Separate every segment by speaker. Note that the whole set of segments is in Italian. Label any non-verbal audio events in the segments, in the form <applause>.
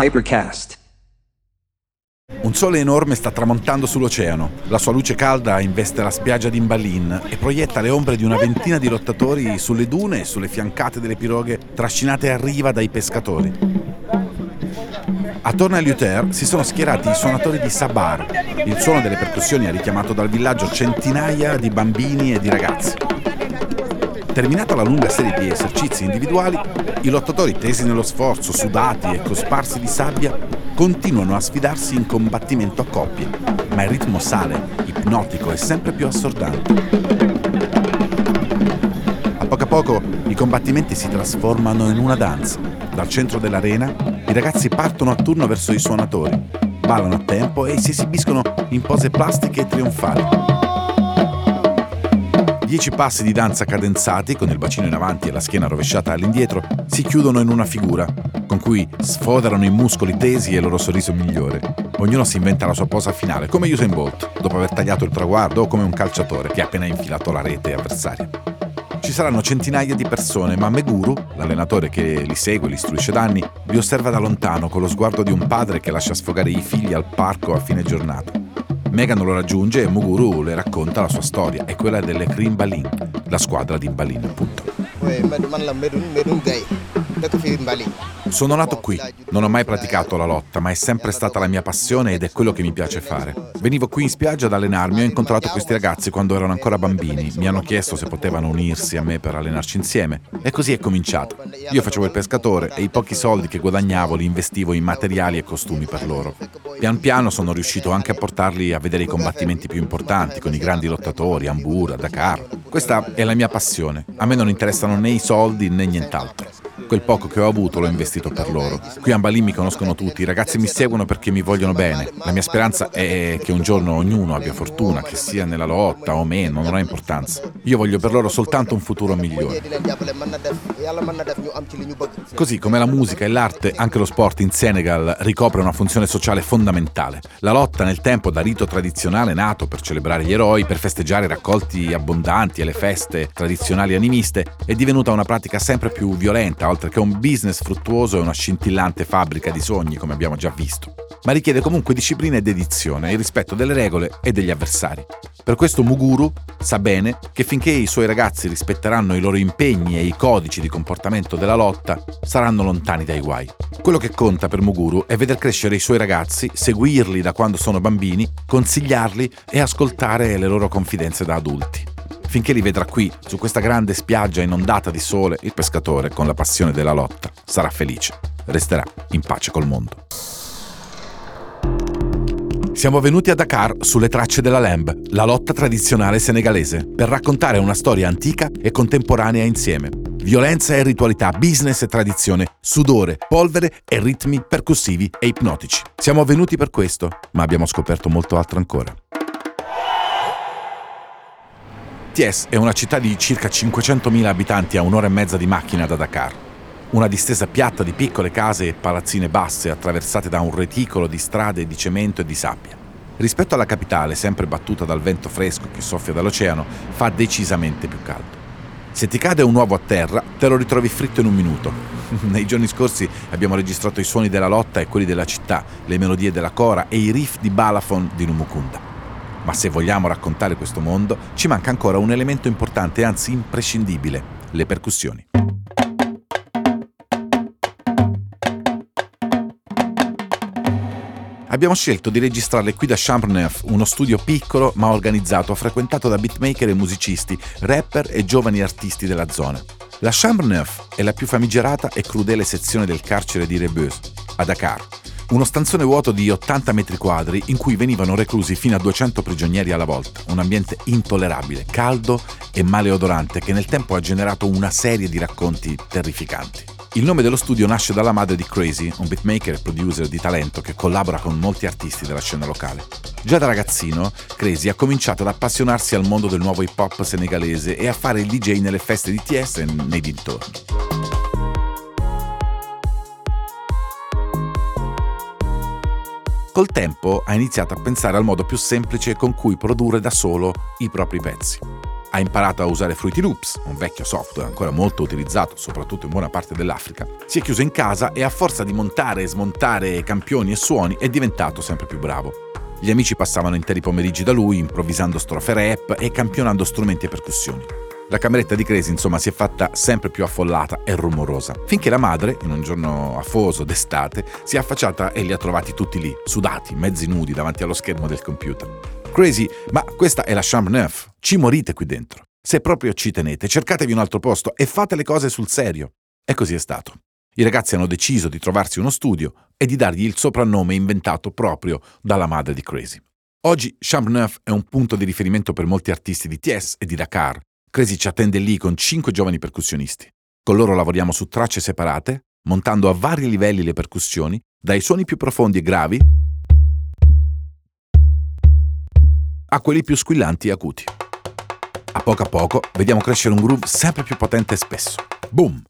Speaker 1: Hypercast.
Speaker 2: Un sole enorme sta tramontando sull'oceano. La sua luce calda investe la spiaggia di Imbalin e proietta le ombre di una ventina di lottatori sulle dune e sulle fiancate delle piroghe trascinate a riva dai pescatori. Attorno a Luther si sono schierati i suonatori di Sabar. Il suono delle percussioni ha richiamato dal villaggio centinaia di bambini e di ragazzi. Terminata la lunga serie di esercizi individuali, i lottatori tesi nello sforzo, sudati e cosparsi di sabbia, continuano a sfidarsi in combattimento a coppie, ma il ritmo sale, ipnotico e sempre più assordante. A poco a poco i combattimenti si trasformano in una danza. Dal centro dell'arena i ragazzi partono a turno verso i suonatori, ballano a tempo e si esibiscono in pose plastiche e trionfali. Dieci passi di danza cadenzati, con il bacino in avanti e la schiena rovesciata all'indietro, si chiudono in una figura, con cui sfoderano i muscoli tesi e il loro sorriso migliore. Ognuno si inventa la sua posa finale, come Usain Bolt, dopo aver tagliato il traguardo o come un calciatore che ha appena infilato la rete avversaria. Ci saranno centinaia di persone, ma Meguru, l'allenatore che li segue e li istruisce da anni, li osserva da lontano con lo sguardo di un padre che lascia sfogare i figli al parco a fine giornata. Megan lo raggiunge e Muguru le racconta la sua storia e quella delle Cream Balin, la squadra di Balin appunto. Sono nato qui, non ho mai praticato la lotta, ma è sempre stata la mia passione ed è quello che mi piace fare. Venivo qui in spiaggia ad allenarmi e ho incontrato questi ragazzi quando erano ancora bambini. Mi hanno chiesto se potevano unirsi a me per allenarci insieme e così è cominciato. Io facevo il pescatore e i pochi soldi che guadagnavo li investivo in materiali e costumi per loro. Pian piano sono riuscito anche a portarli a vedere i combattimenti più importanti con i grandi lottatori, Ambura, Dakar. Questa è la mia passione. A me non interessano né i soldi né nient'altro. Quel poco che ho avuto l'ho investito per loro. Qui a Balì mi conoscono tutti, i ragazzi mi seguono perché mi vogliono bene. La mia speranza è che un giorno ognuno abbia fortuna, che sia nella lotta o meno, non ha importanza. Io voglio per loro soltanto un futuro migliore. Così come la musica e l'arte, anche lo sport in Senegal ricopre una funzione sociale fondamentale. La lotta nel tempo da rito tradizionale nato per celebrare gli eroi, per festeggiare raccolti abbondanti e le feste tradizionali animiste, è divenuta una pratica sempre più violenta, oltre che un business fruttuoso e una scintillante fabbrica di sogni, come abbiamo già visto. Ma richiede comunque disciplina e dedizione, il rispetto delle regole e degli avversari. Per questo Muguru sa bene che finché i suoi ragazzi rispetteranno i loro impegni e i codici di comportamento della lotta, saranno lontani dai guai. Quello che conta per Muguru è veder crescere i suoi ragazzi, seguirli da quando sono bambini, consigliarli e ascoltare le loro confidenze da adulti. Finché li vedrà qui, su questa grande spiaggia inondata di sole, il pescatore, con la passione della lotta, sarà felice. Resterà in pace col mondo. Siamo venuti a Dakar sulle tracce della Lamb, la lotta tradizionale senegalese, per raccontare una storia antica e contemporanea insieme. Violenza e ritualità, business e tradizione, sudore, polvere e ritmi percussivi e ipnotici. Siamo venuti per questo, ma abbiamo scoperto molto altro ancora. Thiès è una città di circa 500.000 abitanti a un'ora e mezza di macchina da Dakar. Una distesa piatta di piccole case e palazzine basse attraversate da un reticolo di strade di cemento e di sabbia. Rispetto alla capitale, sempre battuta dal vento fresco che soffia dall'oceano, fa decisamente più caldo. Se ti cade un uovo a terra, te lo ritrovi fritto in un minuto. <laughs> Nei giorni scorsi abbiamo registrato i suoni della lotta e quelli della città, le melodie della cora e i riff di balafon di Numukunda. Ma se vogliamo raccontare questo mondo, ci manca ancora un elemento importante, anzi imprescindibile, le percussioni. Abbiamo scelto di registrarle qui da Champneuf, uno studio piccolo ma organizzato, frequentato da beatmaker e musicisti, rapper e giovani artisti della zona. La Champneuf è la più famigerata e crudele sezione del carcere di Rebus, a Dakar, uno stanzone vuoto di 80 metri quadri in cui venivano reclusi fino a 200 prigionieri alla volta, un ambiente intollerabile, caldo e maleodorante che nel tempo ha generato una serie di racconti terrificanti. Il nome dello studio nasce dalla madre di Crazy, un beatmaker e producer di talento che collabora con molti artisti della scena locale. Già da ragazzino, Crazy ha cominciato ad appassionarsi al mondo del nuovo hip hop senegalese e a fare il DJ nelle feste di TS e nei dintorni. Col tempo ha iniziato a pensare al modo più semplice con cui produrre da solo i propri pezzi. Ha imparato a usare Fruity Loops, un vecchio software ancora molto utilizzato soprattutto in buona parte dell'Africa, si è chiuso in casa e a forza di montare e smontare campioni e suoni è diventato sempre più bravo. Gli amici passavano interi pomeriggi da lui improvvisando strofe rap e campionando strumenti e percussioni. La cameretta di Crazy, insomma, si è fatta sempre più affollata e rumorosa, finché la madre, in un giorno afoso d'estate, si è affacciata e li ha trovati tutti lì, sudati, mezzi nudi davanti allo schermo del computer. Crazy, ma questa è la Chambre Neuf, ci morite qui dentro. Se proprio ci tenete, cercatevi un altro posto e fate le cose sul serio. E così è stato. I ragazzi hanno deciso di trovarsi uno studio e di dargli il soprannome inventato proprio dalla madre di Crazy. Oggi Chambre Neuf è un punto di riferimento per molti artisti di Thiès e di Dakar, Crazy ci attende lì con cinque giovani percussionisti. Con loro lavoriamo su tracce separate, montando a vari livelli le percussioni, dai suoni più profondi e gravi a quelli più squillanti e acuti. A poco a poco vediamo crescere un groove sempre più potente e spesso. Boom!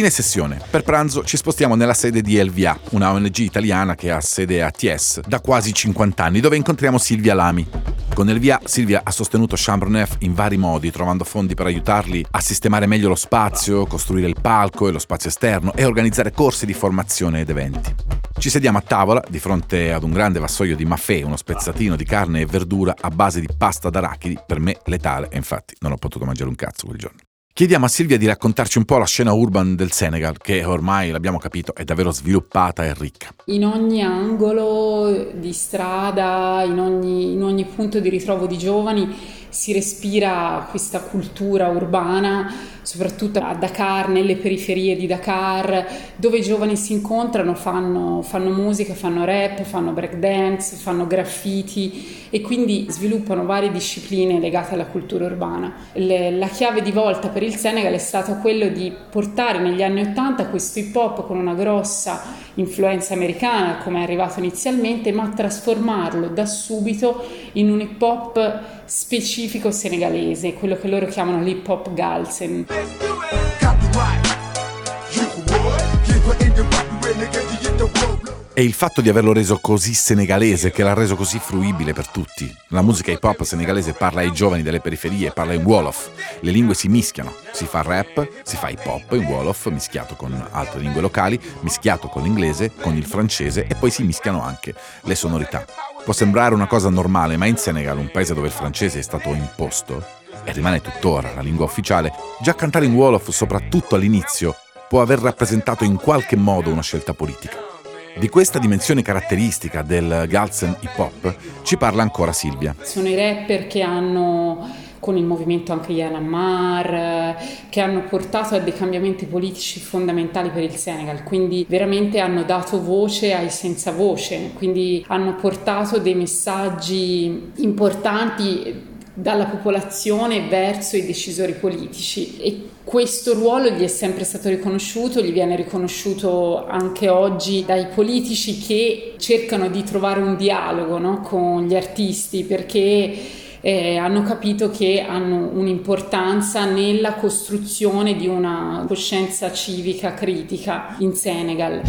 Speaker 2: Fine sessione, per pranzo ci spostiamo nella sede di LVA, una ONG italiana che ha sede a Ties da quasi 50 anni, dove incontriamo Silvia Lami. Con LVA Silvia ha sostenuto Chambre Neuf in vari modi, trovando fondi per aiutarli a sistemare meglio lo spazio, costruire il palco e lo spazio esterno e organizzare corsi di formazione ed eventi. Ci sediamo a tavola di fronte ad un grande vassoio di maffè, uno spezzatino di carne e verdura a base di pasta d'arachidi, per me letale, e infatti non ho potuto mangiare un cazzo quel giorno. Chiediamo a Silvia di raccontarci un po' la scena urban del Senegal, che ormai l'abbiamo capito è davvero sviluppata e ricca.
Speaker 1: In ogni angolo di strada, in ogni, in ogni punto di ritrovo di giovani, si respira questa cultura urbana, soprattutto a Dakar, nelle periferie di Dakar, dove i giovani si incontrano, fanno, fanno musica, fanno rap, fanno breakdance, fanno graffiti e quindi sviluppano varie discipline legate alla cultura urbana. Le, la chiave di volta per il Senegal è stata quello di portare negli anni Ottanta questo hip hop con una grossa influenza americana, come è arrivato inizialmente, ma trasformarlo da subito in un hip hop specifico senegalese, quello che loro chiamano l'hip hop galsen.
Speaker 2: E il fatto di averlo reso così senegalese, che l'ha reso così fruibile per tutti. La musica hip hop senegalese parla ai giovani delle periferie, parla in Wolof. Le lingue si mischiano, si fa rap, si fa hip hop in Wolof, mischiato con altre lingue locali, mischiato con l'inglese, con il francese e poi si mischiano anche le sonorità. Può sembrare una cosa normale, ma in Senegal, un paese dove il francese è stato imposto, e rimane tuttora la lingua ufficiale, già cantare in Wolof, soprattutto all'inizio, può aver rappresentato in qualche modo una scelta politica. Di questa dimensione caratteristica del Galsen hip hop ci parla ancora Silvia.
Speaker 1: Sono i rapper che hanno con il movimento anche Yanamar, che hanno portato a dei cambiamenti politici fondamentali per il Senegal, quindi veramente hanno dato voce ai senza voce, quindi hanno portato dei messaggi importanti dalla popolazione verso i decisori politici e questo ruolo gli è sempre stato riconosciuto, gli viene riconosciuto anche oggi dai politici che cercano di trovare un dialogo no, con gli artisti perché eh, hanno capito che hanno un'importanza nella costruzione di una coscienza civica critica in Senegal.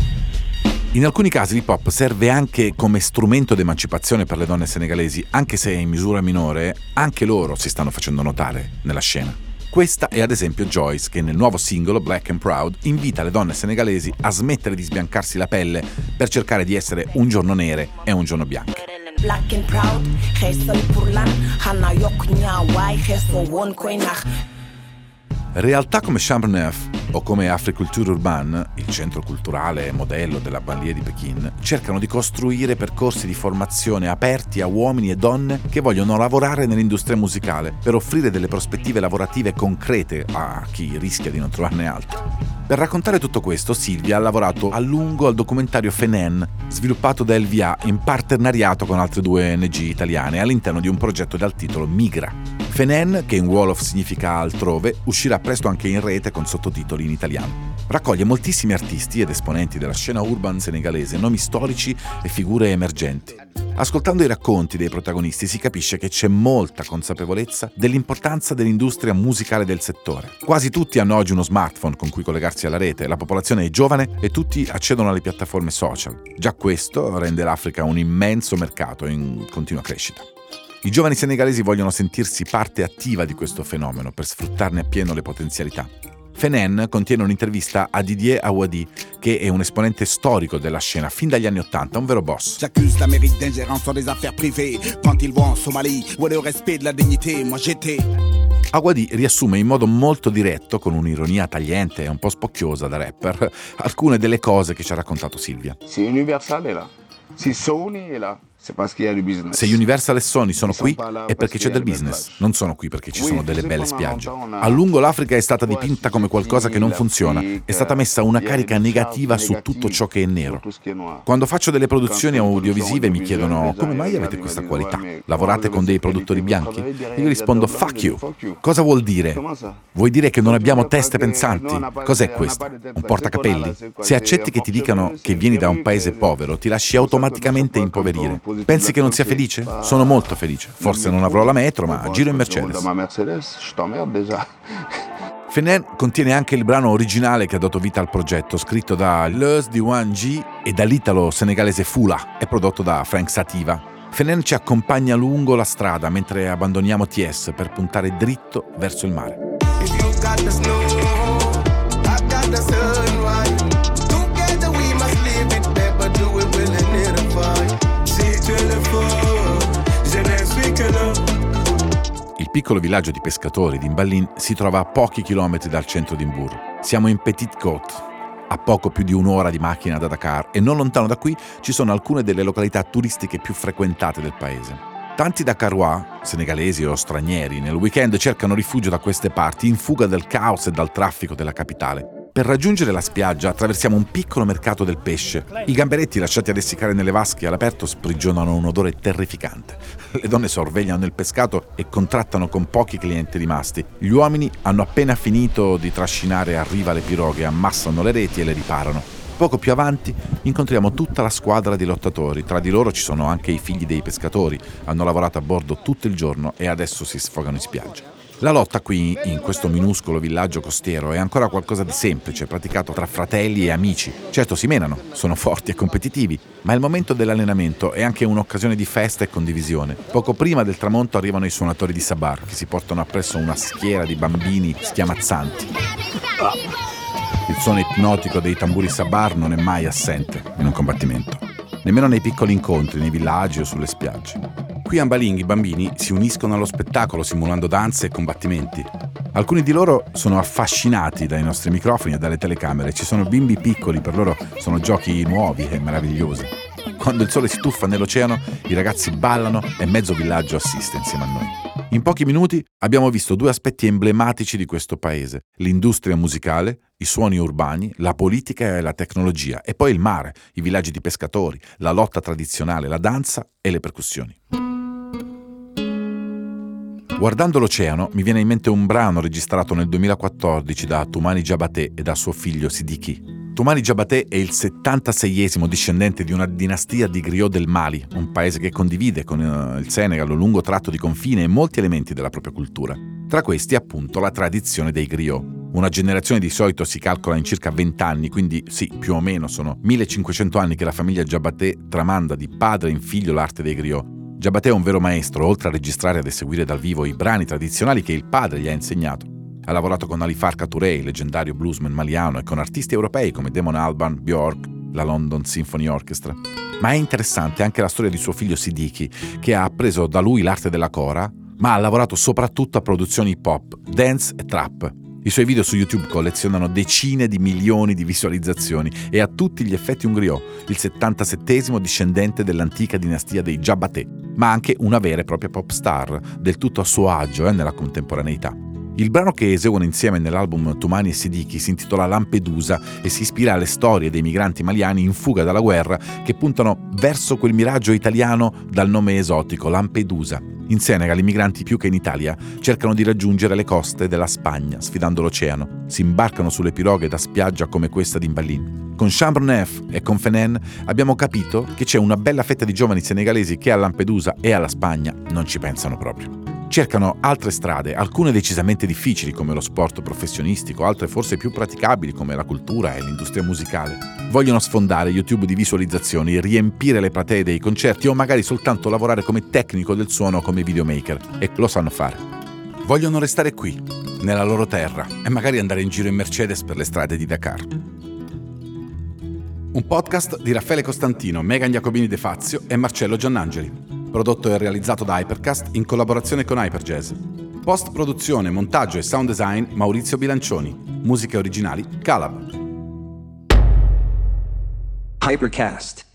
Speaker 2: In alcuni casi l'hip hop serve anche come strumento d'emancipazione per le donne senegalesi, anche se in misura minore, anche loro si stanno facendo notare nella scena. Questa è ad esempio Joyce che nel nuovo singolo Black and Proud invita le donne senegalesi a smettere di sbiancarsi la pelle per cercare di essere un giorno nere e un giorno bianche. black and proud Realtà come Champneuf o come Africulture Urban, il centro culturale e modello della banlieue di Pechino, cercano di costruire percorsi di formazione aperti a uomini e donne che vogliono lavorare nell'industria musicale per offrire delle prospettive lavorative concrete a chi rischia di non trovarne altre. Per raccontare tutto questo, Silvia ha lavorato a lungo al documentario Fenen, sviluppato da LVA in partenariato con altre due ONG italiane all'interno di un progetto dal titolo Migra. Fenen, che in Wolof significa altrove, uscirà presto anche in rete con sottotitoli in italiano. Raccoglie moltissimi artisti ed esponenti della scena urban senegalese, nomi storici e figure emergenti. Ascoltando i racconti dei protagonisti si capisce che c'è molta consapevolezza dell'importanza dell'industria musicale del settore. Quasi tutti hanno oggi uno smartphone con cui collegarsi alla rete, la popolazione è giovane e tutti accedono alle piattaforme social. Già questo rende l'Africa un immenso mercato in continua crescita. I giovani senegalesi vogliono sentirsi parte attiva di questo fenomeno per sfruttarne appieno le potenzialità. Fenen contiene un'intervista a Didier Awadi, che è un esponente storico della scena fin dagli anni Ottanta, un vero boss. J'accuse l'Amérique d'ingérence sur des affaires privées. Quand ils vont en Somalie, où le respect de la dignité, moi j'étais. Awadi riassume in modo molto diretto, con un'ironia tagliente e un po' spocchiosa da rapper, alcune delle cose che ci ha raccontato Silvia.
Speaker 3: C'est universal è là. Si Sony è là.
Speaker 2: Se Universal e Sony sono qui è perché c'è del business, non sono qui perché ci sono delle belle spiagge. A lungo l'Africa è stata dipinta come qualcosa che non funziona, è stata messa una carica negativa su tutto ciò che è nero. Quando faccio delle produzioni audiovisive mi chiedono come mai avete questa qualità? Lavorate con dei produttori bianchi? Io rispondo fuck you. Cosa vuol dire? Vuoi dire che non abbiamo teste pensanti? Cos'è questo? Un portacapelli? Se accetti che ti dicano che vieni da un paese povero, ti lasci automaticamente impoverire. Pensi che non sia felice? Sono molto felice. Forse non avrò la metro, ma giro in Mercedes. Fenen contiene anche il brano originale che ha dato vita al progetto, scritto da Leus di Wan G e dall'italo senegalese Fula e prodotto da Frank Sativa. Fenen ci accompagna lungo la strada mentre abbandoniamo TS per puntare dritto verso il mare. Piccolo villaggio di pescatori di Imballin si trova a pochi chilometri dal centro di Mbur. Siamo in Petit Côte, a poco più di un'ora di macchina da Dakar e non lontano da qui ci sono alcune delle località turistiche più frequentate del paese. Tanti Dakarois, senegalesi o stranieri, nel weekend cercano rifugio da queste parti in fuga dal caos e dal traffico della capitale. Per raggiungere la spiaggia attraversiamo un piccolo mercato del pesce. I gamberetti lasciati ad essiccare nelle vasche all'aperto sprigionano un odore terrificante. Le donne sorvegliano il pescato e contrattano con pochi clienti rimasti. Gli uomini hanno appena finito di trascinare a riva le piroghe, ammassano le reti e le riparano. Poco più avanti incontriamo tutta la squadra di lottatori, tra di loro ci sono anche i figli dei pescatori, hanno lavorato a bordo tutto il giorno e adesso si sfogano in spiaggia. La lotta qui, in questo minuscolo villaggio costiero, è ancora qualcosa di semplice, praticato tra fratelli e amici. Certo si menano, sono forti e competitivi, ma il momento dell'allenamento è anche un'occasione di festa e condivisione. Poco prima del tramonto arrivano i suonatori di Sabar, che si portano appresso una schiera di bambini schiamazzanti. Il suono ipnotico dei tamburi Sabar non è mai assente in un combattimento, nemmeno nei piccoli incontri, nei villaggi o sulle spiagge. Qui a Mbaling i bambini si uniscono allo spettacolo simulando danze e combattimenti. Alcuni di loro sono affascinati dai nostri microfoni e dalle telecamere. Ci sono bimbi piccoli, per loro sono giochi nuovi e meravigliosi. Quando il sole si tuffa nell'oceano, i ragazzi ballano e mezzo villaggio assiste insieme a noi. In pochi minuti abbiamo visto due aspetti emblematici di questo paese, l'industria musicale, i suoni urbani, la politica e la tecnologia, e poi il mare, i villaggi di pescatori, la lotta tradizionale, la danza e le percussioni. Guardando l'oceano mi viene in mente un brano registrato nel 2014 da Tumani Jabate e da suo figlio Sidiki. Tumani Jabate è il 76esimo discendente di una dinastia di griot del Mali, un paese che condivide con eh, il Senegal un lungo tratto di confine e molti elementi della propria cultura. Tra questi appunto la tradizione dei griot. Una generazione di solito si calcola in circa 20 anni, quindi sì, più o meno sono 1500 anni che la famiglia Jabate tramanda di padre in figlio l'arte dei griot Giabatè è un vero maestro, oltre a registrare ed eseguire dal vivo i brani tradizionali che il padre gli ha insegnato. Ha lavorato con Ali Farka Touré, leggendario bluesman maliano, e con artisti europei come Damon Alban, Bjork, la London Symphony Orchestra. Ma è interessante anche la storia di suo figlio Sidiki, che ha appreso da lui l'arte della cora, ma ha lavorato soprattutto a produzioni hip hop, dance e trap. I suoi video su YouTube collezionano decine di milioni di visualizzazioni e a tutti gli effetti un griot, il 77 discendente dell'antica dinastia dei Jabate, ma anche una vera e propria pop star, del tutto a suo agio eh, nella contemporaneità. Il brano che eseguono insieme nell'album Tumani e Sidiki si intitola Lampedusa e si ispira alle storie dei migranti maliani in fuga dalla guerra che puntano verso quel miraggio italiano dal nome esotico Lampedusa. In Senegal i migranti più che in Italia cercano di raggiungere le coste della Spagna sfidando l'oceano. Si imbarcano sulle piroghe da spiaggia come questa di Mballin. Con Chambreneuf e con Fenen abbiamo capito che c'è una bella fetta di giovani senegalesi che a Lampedusa e alla Spagna non ci pensano proprio cercano altre strade, alcune decisamente difficili come lo sport professionistico, altre forse più praticabili come la cultura e l'industria musicale. Vogliono sfondare YouTube di visualizzazioni, riempire le platee dei concerti o magari soltanto lavorare come tecnico del suono o come videomaker e lo sanno fare. Vogliono restare qui, nella loro terra e magari andare in giro in Mercedes per le strade di Dakar. Un podcast di Raffaele Costantino, Megan Jacobini De Fazio e Marcello Giannangeli prodotto e realizzato da Hypercast in collaborazione con Hyperjazz. Post produzione, montaggio e sound design Maurizio Bilancioni. Musiche originali Calab. Hypercast.